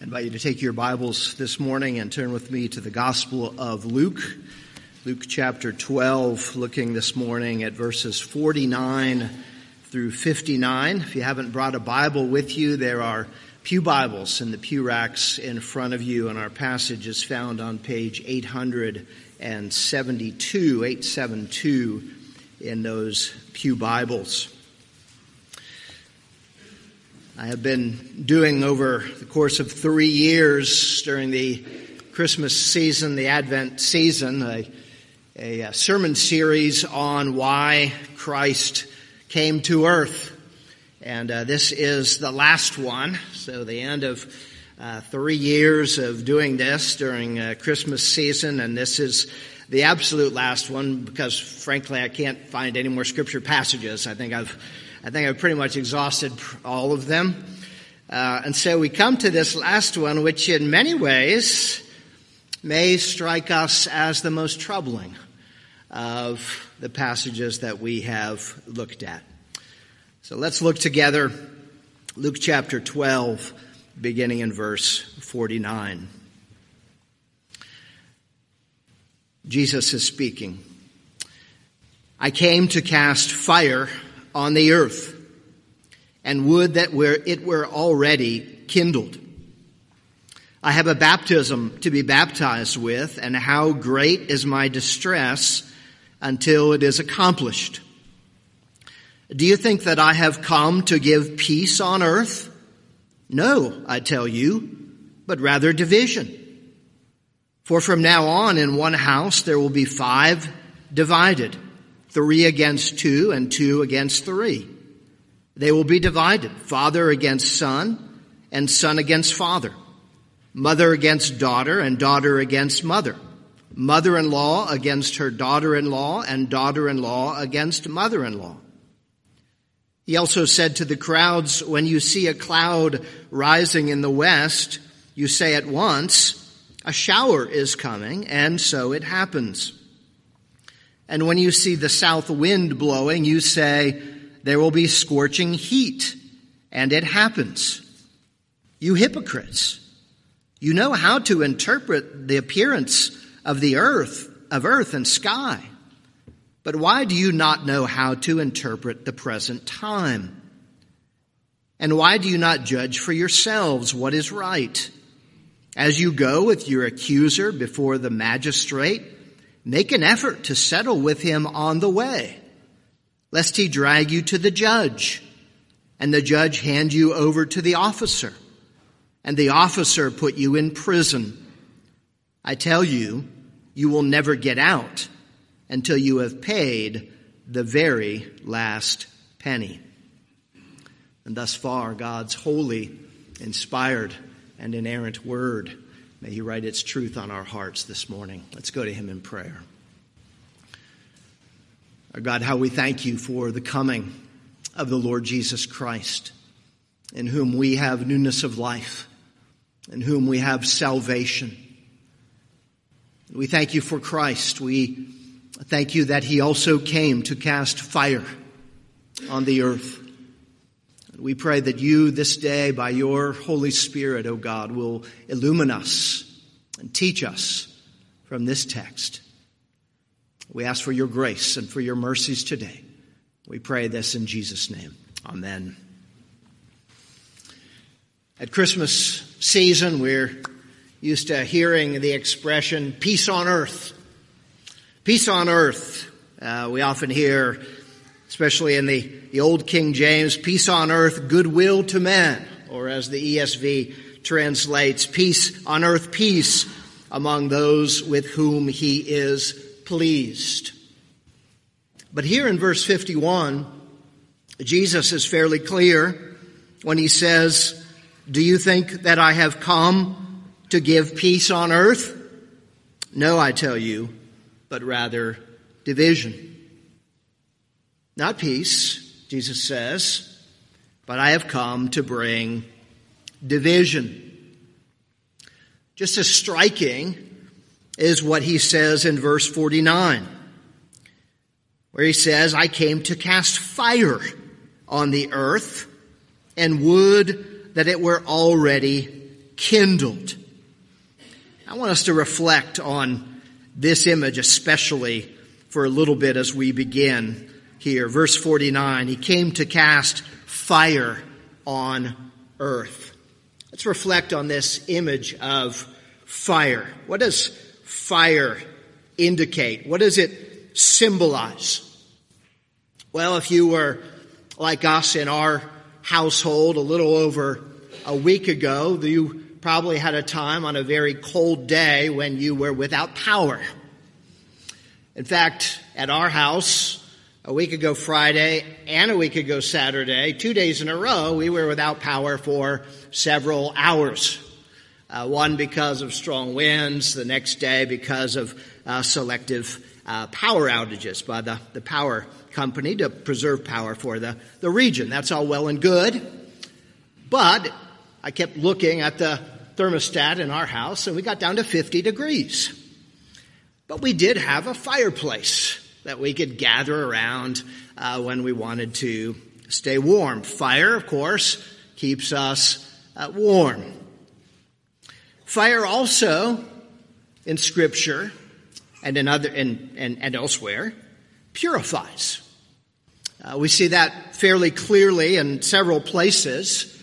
I invite you to take your Bibles this morning and turn with me to the Gospel of Luke. Luke chapter 12, looking this morning at verses 49 through 59. If you haven't brought a Bible with you, there are Pew Bibles in the pew racks in front of you, and our passage is found on page 872, 872 in those Pew Bibles. I have been doing over the course of three years during the Christmas season, the Advent season, a, a sermon series on why Christ came to earth. And uh, this is the last one. So the end of uh, three years of doing this during uh, Christmas season, and this is the absolute last one because, frankly, I can't find any more scripture passages. I think I've I think I've pretty much exhausted all of them. Uh, and so we come to this last one, which in many ways may strike us as the most troubling of the passages that we have looked at. So let's look together. Luke chapter 12, beginning in verse 49. Jesus is speaking. I came to cast fire on the earth, and would that it were already kindled. I have a baptism to be baptized with, and how great is my distress until it is accomplished. Do you think that I have come to give peace on earth? No, I tell you, but rather division. For from now on in one house there will be five divided three against two, and two against three. They will be divided, father against son, and son against father, mother against daughter, and daughter against mother, mother-in-law against her daughter-in-law, and daughter-in-law against mother-in-law. He also said to the crowds, when you see a cloud rising in the west, you say at once, a shower is coming, and so it happens. And when you see the south wind blowing, you say, there will be scorching heat. And it happens. You hypocrites. You know how to interpret the appearance of the earth, of earth and sky. But why do you not know how to interpret the present time? And why do you not judge for yourselves what is right? As you go with your accuser before the magistrate, Make an effort to settle with him on the way, lest he drag you to the judge, and the judge hand you over to the officer, and the officer put you in prison. I tell you, you will never get out until you have paid the very last penny. And thus far, God's holy, inspired, and inerrant word. May He write its truth on our hearts this morning. Let's go to Him in prayer. Our God, how we thank you for the coming of the Lord Jesus Christ, in whom we have newness of life, in whom we have salvation. We thank you for Christ. We thank you that He also came to cast fire on the earth. We pray that you this day, by your Holy Spirit, O God, will illumine us and teach us from this text. We ask for your grace and for your mercies today. We pray this in Jesus' name. Amen. At Christmas season, we're used to hearing the expression peace on earth. Peace on earth. Uh, we often hear especially in the, the Old King James, peace on earth, goodwill to men, or as the ESV translates, peace on earth, peace among those with whom he is pleased. But here in verse 51, Jesus is fairly clear when he says, do you think that I have come to give peace on earth? No, I tell you, but rather division. Not peace, Jesus says, but I have come to bring division. Just as striking is what he says in verse 49, where he says, I came to cast fire on the earth and would that it were already kindled. I want us to reflect on this image, especially for a little bit as we begin here. Verse 49 He came to cast fire on earth. Let's reflect on this image of fire. What does fire indicate? What does it symbolize? Well, if you were like us in our household a little over a week ago, you probably had a time on a very cold day when you were without power. In fact, at our house, a week ago Friday and a week ago Saturday, two days in a row, we were without power for several hours. Uh, one because of strong winds, the next day because of uh, selective uh, power outages by the, the power company to preserve power for the, the region. That's all well and good. But I kept looking at the thermostat in our house and we got down to 50 degrees. But we did have a fireplace that we could gather around uh, when we wanted to stay warm. Fire, of course, keeps us uh, warm. Fire also in Scripture and in other and, and, and elsewhere purifies. Uh, we see that fairly clearly in several places.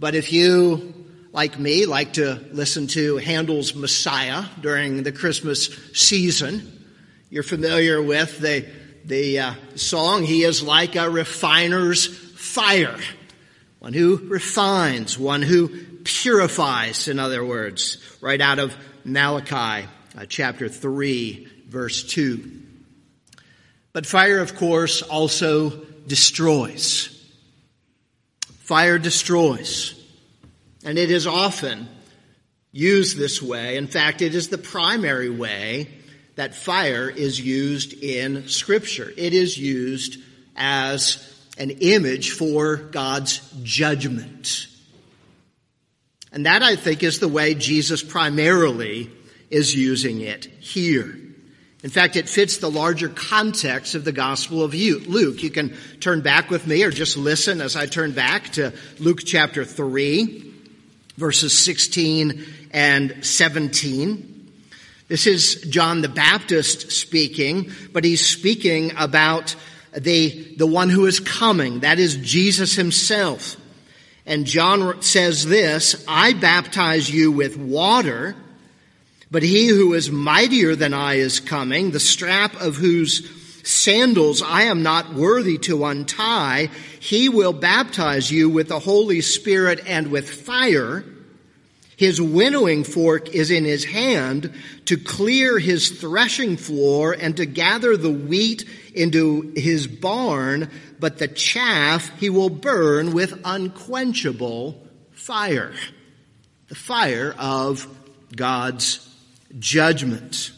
But if you, like me, like to listen to Handel's Messiah during the Christmas season, you're familiar with the, the uh, song, He is like a refiner's fire. One who refines, one who purifies, in other words, right out of Malachi uh, chapter 3, verse 2. But fire, of course, also destroys. Fire destroys. And it is often used this way. In fact, it is the primary way that fire is used in Scripture. It is used as an image for God's judgment. And that, I think, is the way Jesus primarily is using it here. In fact, it fits the larger context of the Gospel of Luke. You can turn back with me or just listen as I turn back to Luke chapter 3, verses 16 and 17. This is John the Baptist speaking, but he's speaking about the, the one who is coming. That is Jesus himself. And John says this, I baptize you with water, but he who is mightier than I is coming, the strap of whose sandals I am not worthy to untie. He will baptize you with the Holy Spirit and with fire. His winnowing fork is in his hand to clear his threshing floor and to gather the wheat into his barn, but the chaff he will burn with unquenchable fire. The fire of God's judgment.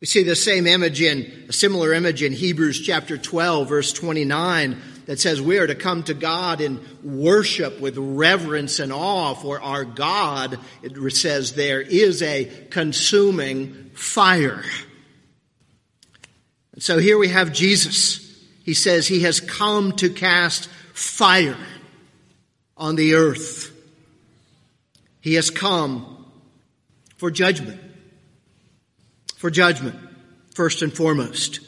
We see the same image in, a similar image in Hebrews chapter 12 verse 29 that says we are to come to God in worship with reverence and awe for our God, it says there is a consuming fire. And so here we have Jesus. He says he has come to cast fire on the earth. He has come for judgment. For judgment, first and foremost.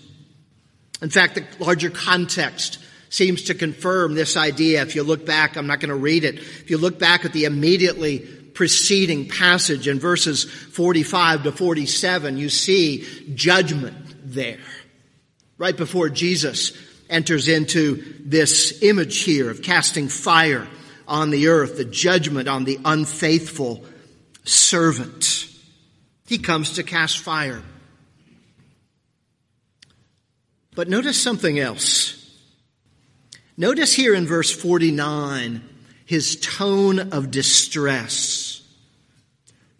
In fact, the larger context seems to confirm this idea. If you look back, I'm not going to read it. If you look back at the immediately preceding passage in verses 45 to 47, you see judgment there. Right before Jesus enters into this image here of casting fire on the earth, the judgment on the unfaithful servant. He comes to cast fire. But notice something else. Notice here in verse 49 his tone of distress.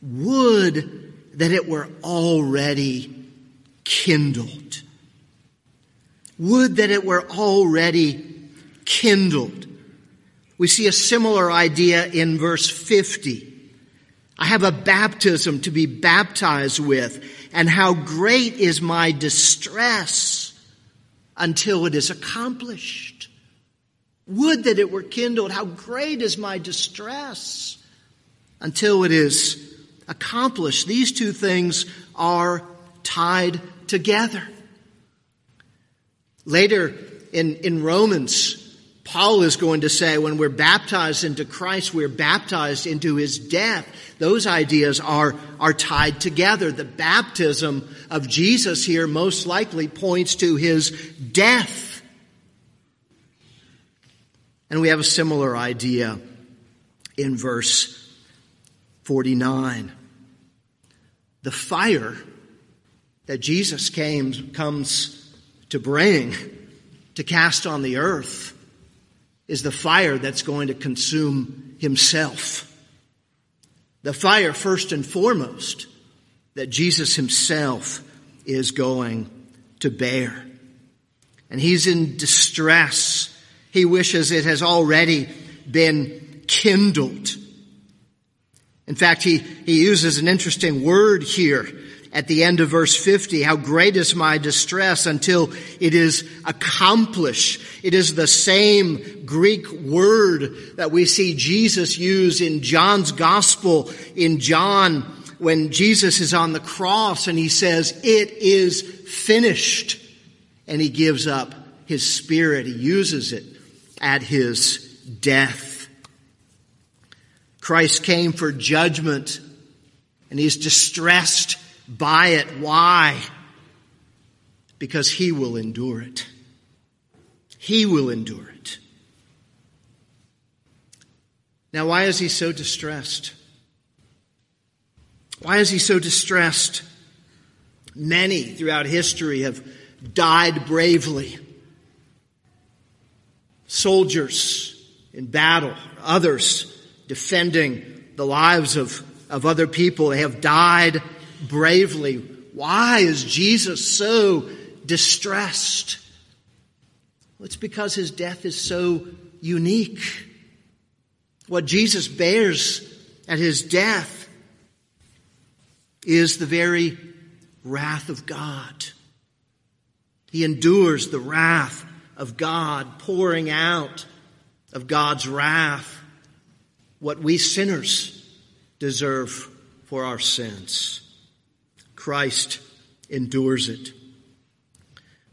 Would that it were already kindled. Would that it were already kindled. We see a similar idea in verse 50. I have a baptism to be baptized with, and how great is my distress until it is accomplished. Would that it were kindled. How great is my distress until it is accomplished. These two things are tied together. Later in, in Romans, Paul is going to say when we're baptized into Christ, we're baptized into his death. Those ideas are, are tied together. The baptism of Jesus here most likely points to his death. And we have a similar idea in verse 49. The fire that Jesus came, comes to bring, to cast on the earth, is the fire that's going to consume himself. The fire, first and foremost, that Jesus himself is going to bear. And he's in distress. He wishes it has already been kindled. In fact, he, he uses an interesting word here at the end of verse 50, how great is my distress until it is accomplished. It is the same Greek word that we see Jesus use in John's gospel in John when Jesus is on the cross and he says, it is finished. And he gives up his spirit. He uses it at his death. Christ came for judgment and he's distressed by it. Why? Because he will endure it. He will endure it. Now, why is he so distressed? Why is he so distressed? Many throughout history have died bravely. Soldiers in battle, others defending the lives of, of other people. They have died bravely. Why is Jesus so distressed? Well, it's because his death is so unique. What Jesus bears at his death is the very wrath of God. He endures the wrath of God, pouring out of God's wrath what we sinners deserve for our sins. Christ endures it.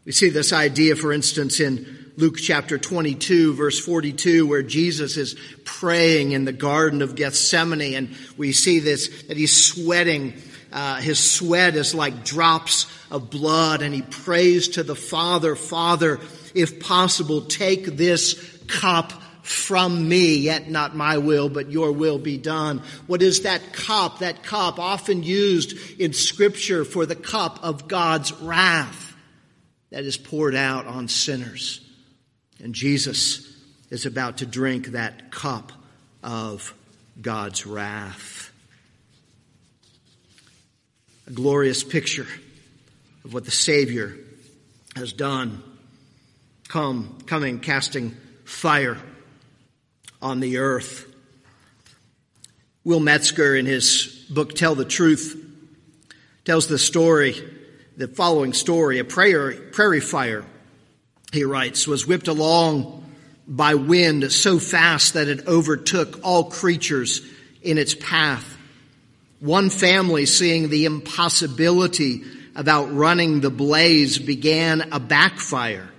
We see this idea, for instance, in Luke chapter 22, verse 42, where Jesus is praying in the Garden of Gethsemane, and we see this, that he's sweating. Uh, his sweat is like drops of blood, and he prays to the Father, Father, if possible, take this cup from me, yet not my will, but your will be done. What is that cup? That cup often used in scripture for the cup of God's wrath that is poured out on sinners. And Jesus is about to drink that cup of God's wrath. A glorious picture of what the Savior has done. Come, coming, casting fire on the earth. Will Metzger, in his book Tell the Truth, tells the story, the following story. A prairie, prairie fire, he writes, was whipped along by wind so fast that it overtook all creatures in its path. One family, seeing the impossibility of outrunning the blaze, began a backfire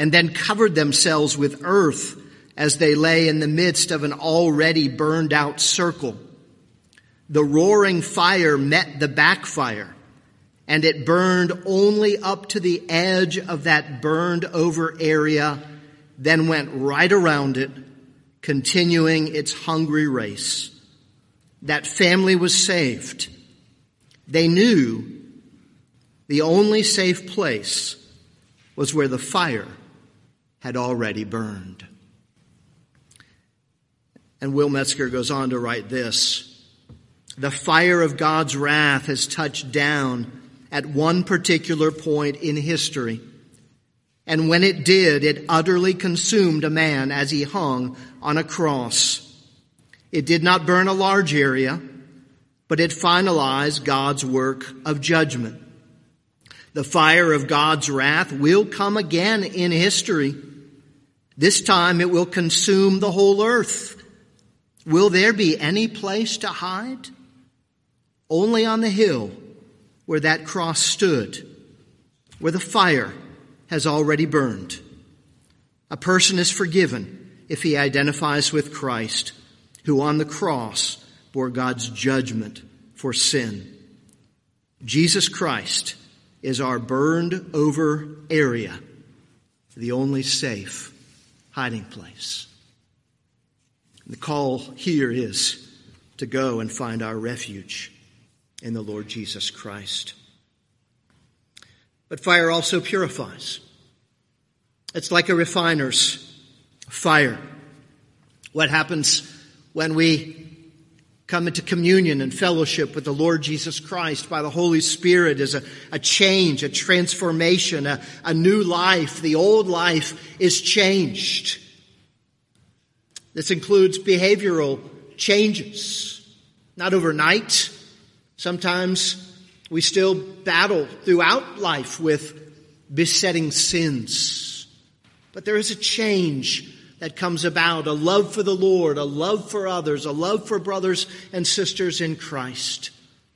and then covered themselves with earth as they lay in the midst of an already burned out circle. The roaring fire met the backfire and it burned only up to the edge of that burned over area, then went right around it, continuing its hungry race. That family was saved. They knew the only safe place was where the fire had already burned. And Will Metzger goes on to write this. The fire of God's wrath has touched down at one particular point in history. And when it did, it utterly consumed a man as he hung on a cross. It did not burn a large area, but it finalized God's work of judgment. The fire of God's wrath will come again in history. This time it will consume the whole earth Will there be any place to hide? Only on the hill where that cross stood, where the fire has already burned. A person is forgiven if he identifies with Christ, who on the cross bore God's judgment for sin. Jesus Christ is our burned over area, the only safe hiding place. The call here is to go and find our refuge in the Lord Jesus Christ. But fire also purifies. It's like a refiner's fire. What happens when we come into communion and fellowship with the Lord Jesus Christ by the Holy Spirit is a, a change, a transformation, a, a new life. The old life is changed. This includes behavioral changes, not overnight. Sometimes we still battle throughout life with besetting sins. But there is a change that comes about, a love for the Lord, a love for others, a love for brothers and sisters in Christ,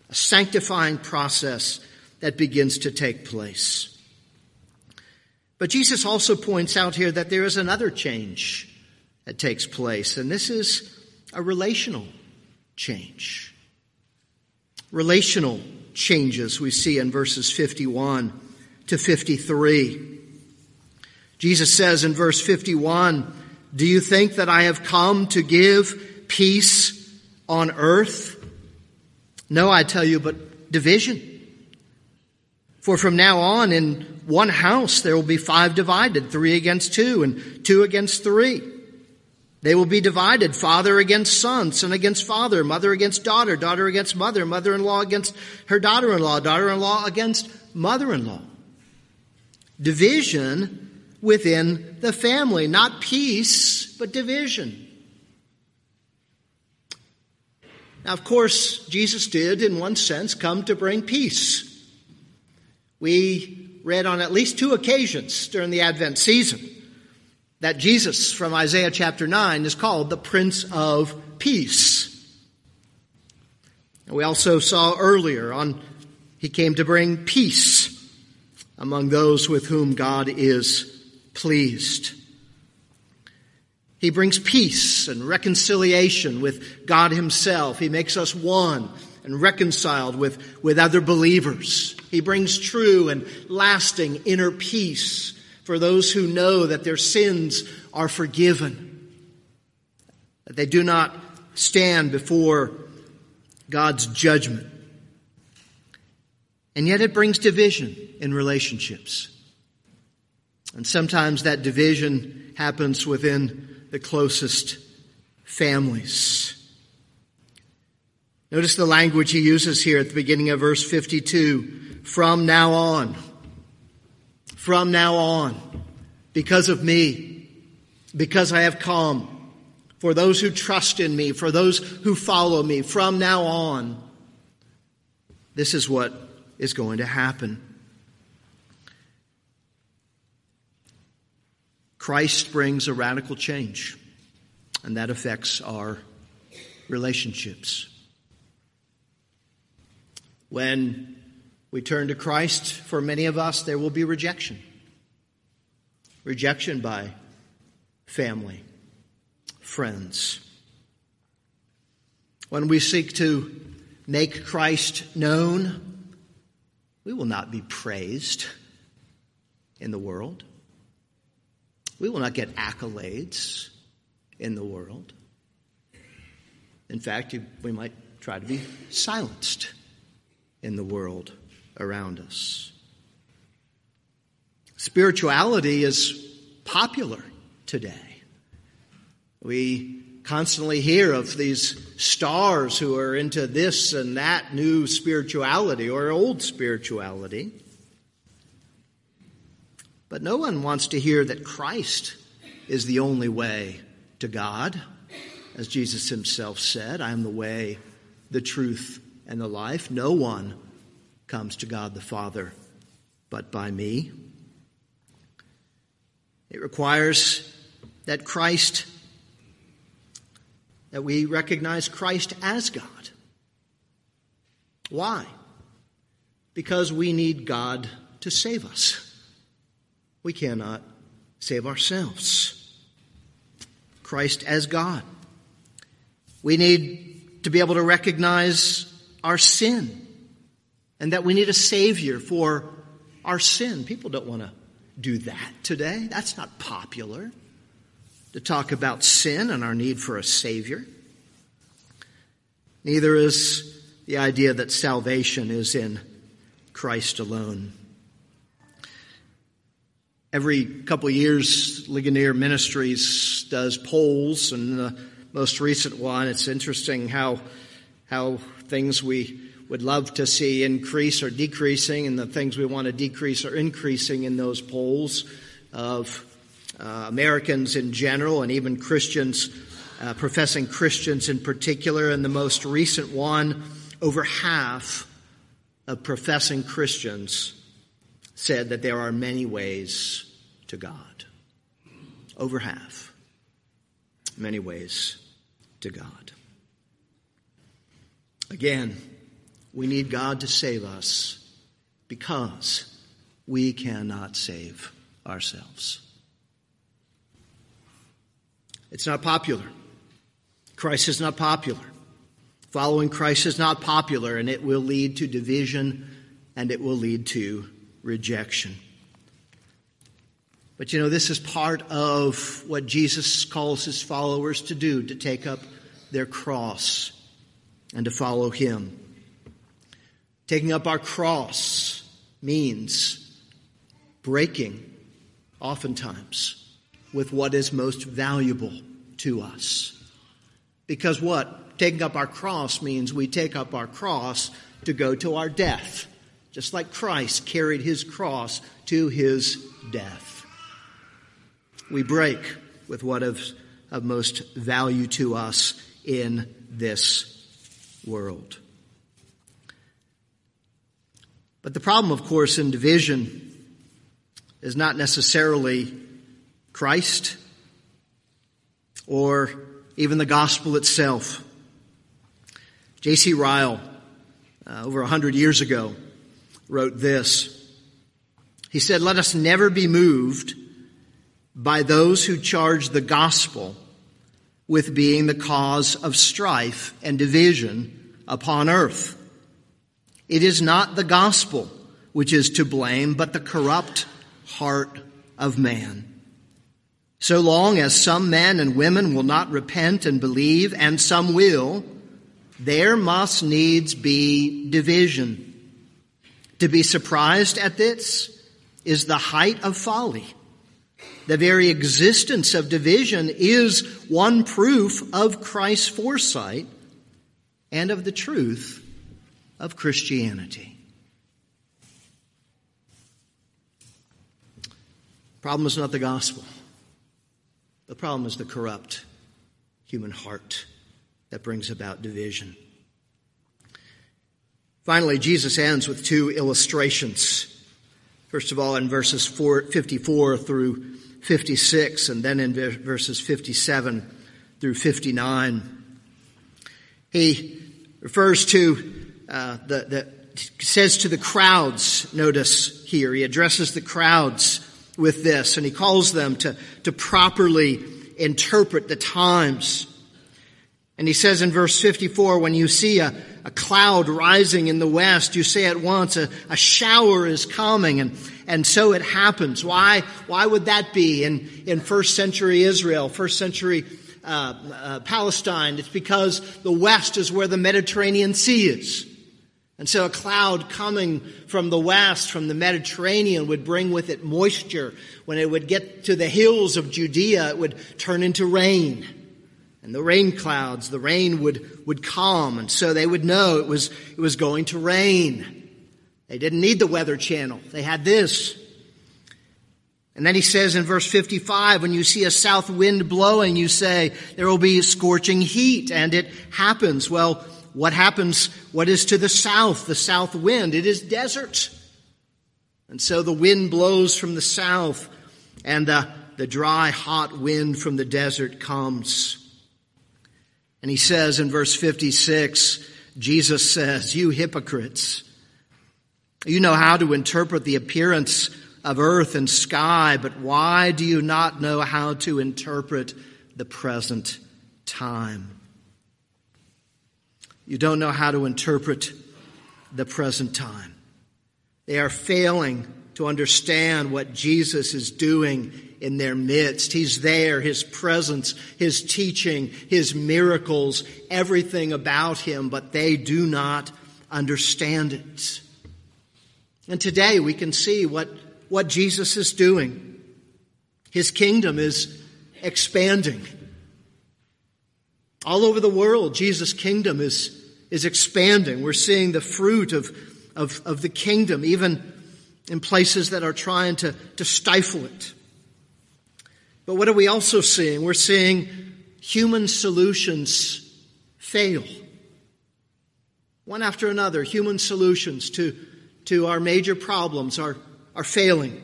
a sanctifying process that begins to take place. But Jesus also points out here that there is another change that takes place, and this is a relational change. Relational changes we see in verses 51 to 53. Jesus says in verse 51, Do you think that I have come to give peace on earth? No, I tell you, but division. For from now on, in one house there will be five divided, three against two, and two against three. They will be divided, father against son, son against father, mother against daughter, daughter against mother, mother-in-law against her daughter-in-law, daughter-in-law against mother-in-law. Division within the family, not peace, but division. Now, of course, Jesus did, in one sense, come to bring peace. We read on at least two occasions during the Advent season that Jesus from Isaiah chapter 9 is called the Prince of Peace. And we also saw earlier on he came to bring peace among those with whom God is pleased. He brings peace and reconciliation with God himself. He makes us one and reconciled with, with other believers. He brings true and lasting inner peace for those who know that their sins are forgiven, that they do not stand before God's judgment. And yet it brings division in relationships. And sometimes that division happens within the closest families. Notice the language he uses here at the beginning of verse 52. From now on from now on because of me, because I have come. For those who trust in me, for those who follow me, from now on, this is what is going to happen. Christ brings a radical change, and that affects our relationships. When we turn to Christ, for many of us, there will be rejection. Rejection by family, friends. When we seek to make Christ known, we will not be praised in the world. We will not get accolades in the world. In fact, we might try to be silenced in the world around us. Spirituality is popular today. We constantly hear of these stars who are into this and that new spirituality or old spirituality. But no one wants to hear that Christ is the only way to God. As Jesus himself said, I am the way, the truth, and the life. No one comes to God the Father but by me. It requires that Christ that we recognize Christ as God. Why? Because we need God to save us. We cannot save ourselves. Christ as God. We need to be able to recognize our sin and that we need a Savior for our sin. People don't want to do that today. That's not popular to talk about sin and our need for a Savior. Neither is the idea that salvation is in Christ alone. Every couple years, Ligonier Ministries does polls, and the most recent one, it's interesting how, how things we would love to see increase are decreasing, and the things we want to decrease are increasing in those polls of uh, Americans in general and even Christians, uh, professing Christians in particular. And the most recent one, over half of professing Christians said that there are many ways to God. Over half. Many ways to God. Again, we need God to save us because we cannot save ourselves. It's not popular. Christ is not popular. Following Christ is not popular, and it will lead to division and it will lead to rejection. But you know, this is part of what Jesus calls his followers to do, to take up their cross and to follow him. Taking up our cross means breaking, oftentimes, with what is most valuable to us. Because what? Taking up our cross means we take up our cross to go to our death, just like Christ carried his cross to his death. We break with what of of most value to us in this world. But the problem, of course, in division is not necessarily Christ or even the gospel itself. J.C. Ryle, uh, over a hundred years ago, wrote this. He said, Let us never be moved by those who charge the gospel with being the cause of strife and division upon earth. It is not the gospel which is to blame, but the corrupt heart of man. So long as some men and women will not repent and believe, and some will, there must needs be division. To be surprised at this is the height of folly. The very existence of division is one proof of Christ's foresight and of the truth of Christianity. Problem is not the gospel. The problem is the corrupt human heart that brings about division. Finally, Jesus ends with two illustrations. First of all, in verses 54 through 56, and then in verses 57 through 59. He refers to uh, the, the says to the crowds, notice here, he addresses the crowds with this, and he calls them to, to properly interpret the times. And he says in verse 54, when you see a, a cloud rising in the west, you say at once a, a shower is coming, and, and so it happens. Why, why would that be in, in first century Israel, first century uh, uh, Palestine? It's because the west is where the Mediterranean Sea is. And so a cloud coming from the west, from the Mediterranean, would bring with it moisture. When it would get to the hills of Judea, it would turn into rain. And the rain clouds, the rain would, would calm. And so they would know it was, it was going to rain. They didn't need the weather channel. They had this. And then he says in verse 55, when you see a south wind blowing, you say, there will be scorching heat. And it happens. Well, what happens, what is to the south, the south wind? It is desert. And so the wind blows from the south and the, the dry, hot wind from the desert comes. And he says in verse 56, Jesus says, You hypocrites, you know how to interpret the appearance of earth and sky, but why do you not know how to interpret the present time? You don't know how to interpret the present time. They are failing to understand what Jesus is doing in their midst. He's there, His presence, His teaching, His miracles, everything about Him, but they do not understand it. And today we can see what, what Jesus is doing. His kingdom is expanding. All over the world, Jesus' kingdom is, is expanding. We're seeing the fruit of, of, of the kingdom, even in places that are trying to, to stifle it. But what are we also seeing? We're seeing human solutions fail. One after another, human solutions to, to our major problems are, are failing.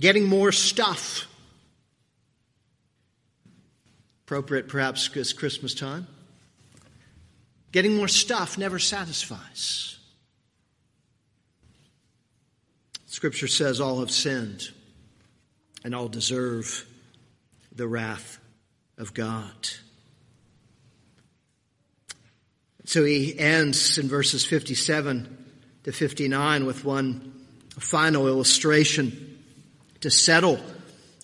Getting more stuff. Appropriate perhaps because Christmas time. Getting more stuff never satisfies. Scripture says all have sinned and all deserve the wrath of God. So he ends in verses 57 to 59 with one final illustration to settle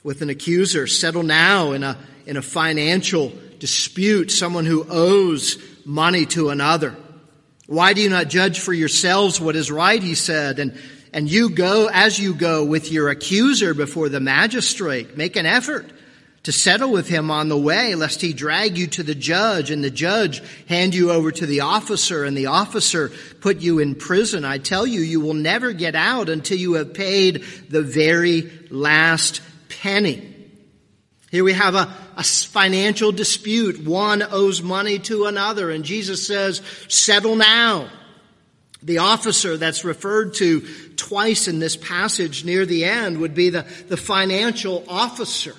with an accuser, settle now in a, in a financial dispute, someone who owes money to another. Why do you not judge for yourselves what is right? He said, and and you go as you go with your accuser before the magistrate. Make an effort to settle with him on the way, lest he drag you to the judge and the judge hand you over to the officer and the officer put you in prison. I tell you, you will never get out until you have paid the very last penny. Here we have a, a financial dispute. One owes money to another and Jesus says, settle now. The officer that's referred to twice in this passage near the end would be the, the financial officer.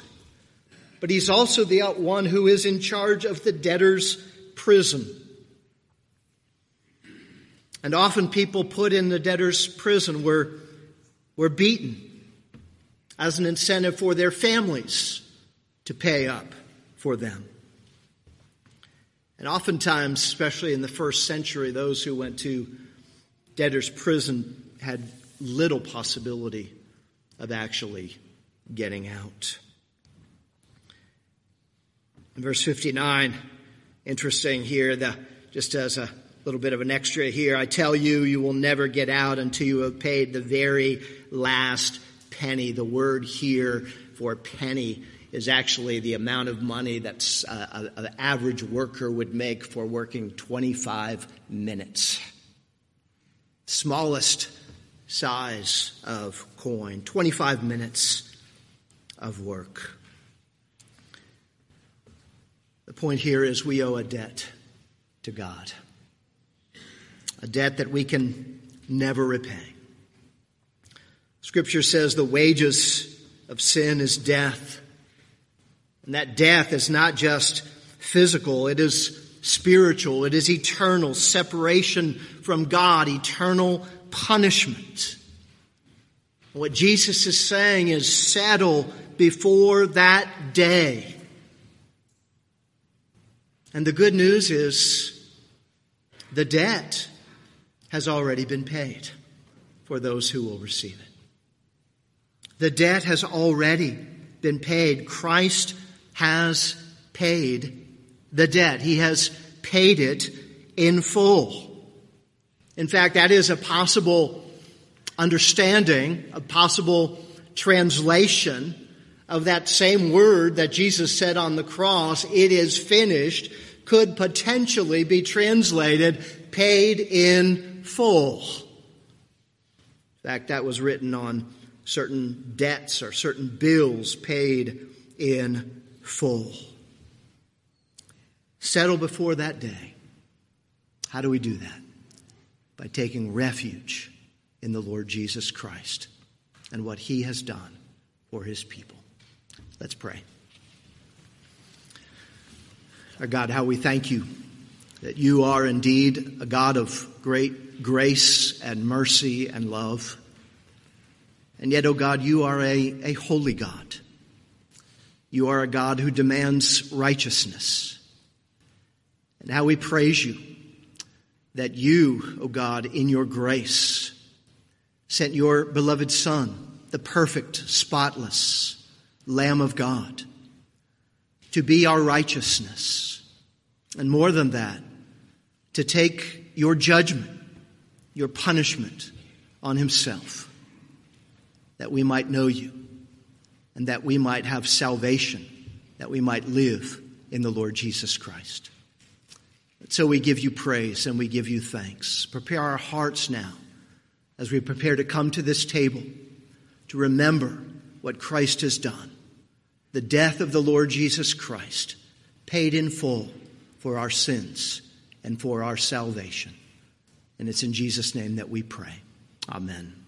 But he's also the uh, one who is in charge of the debtor's prison. And often people put in the debtor's prison were, were beaten as an incentive for their families to pay up for them. And oftentimes, especially in the first century, those who went to debtor's prison had little possibility of actually getting out. In verse 59, interesting here, the, just as a little bit of an extra here, I tell you, you will never get out until you have paid the very last penny. The word here for penny is actually the amount of money that uh, an average worker would make for working 25 minutes smallest size of coin, 25 minutes of work. The point here is we owe a debt to God, a debt that we can never repay. Scripture says the wages of sin is death. And that death is not just physical, it is spiritual, it is eternal separation from God, eternal punishment. What Jesus is saying is settle before that day. And the good news is the debt has already been paid for those who will receive it. The debt has already been paid. Christ has paid the debt. He has paid it in full. In fact, that is a possible understanding, a possible translation of that same word that Jesus said on the cross, it is finished, could potentially be translated paid in full. In fact, that was written on certain debts or certain bills paid in full settle before that day. How do we do that? By taking refuge in the Lord Jesus Christ and what he has done for his people. Let's pray. Our God, how we thank you that you are indeed a God of great grace and mercy and love. And yet, O oh God, you are a, a holy God. You are a God who demands righteousness. And how we praise you that you, O oh God, in your grace, sent your beloved Son, the perfect, spotless Lamb of God, to be our righteousness. And more than that, to take your judgment, your punishment on himself, that we might know you and that we might have salvation, that we might live in the Lord Jesus Christ. So we give you praise and we give you thanks. Prepare our hearts now as we prepare to come to this table to remember what Christ has done. The death of the Lord Jesus Christ, paid in full for our sins and for our salvation. And it's in Jesus' name that we pray. Amen.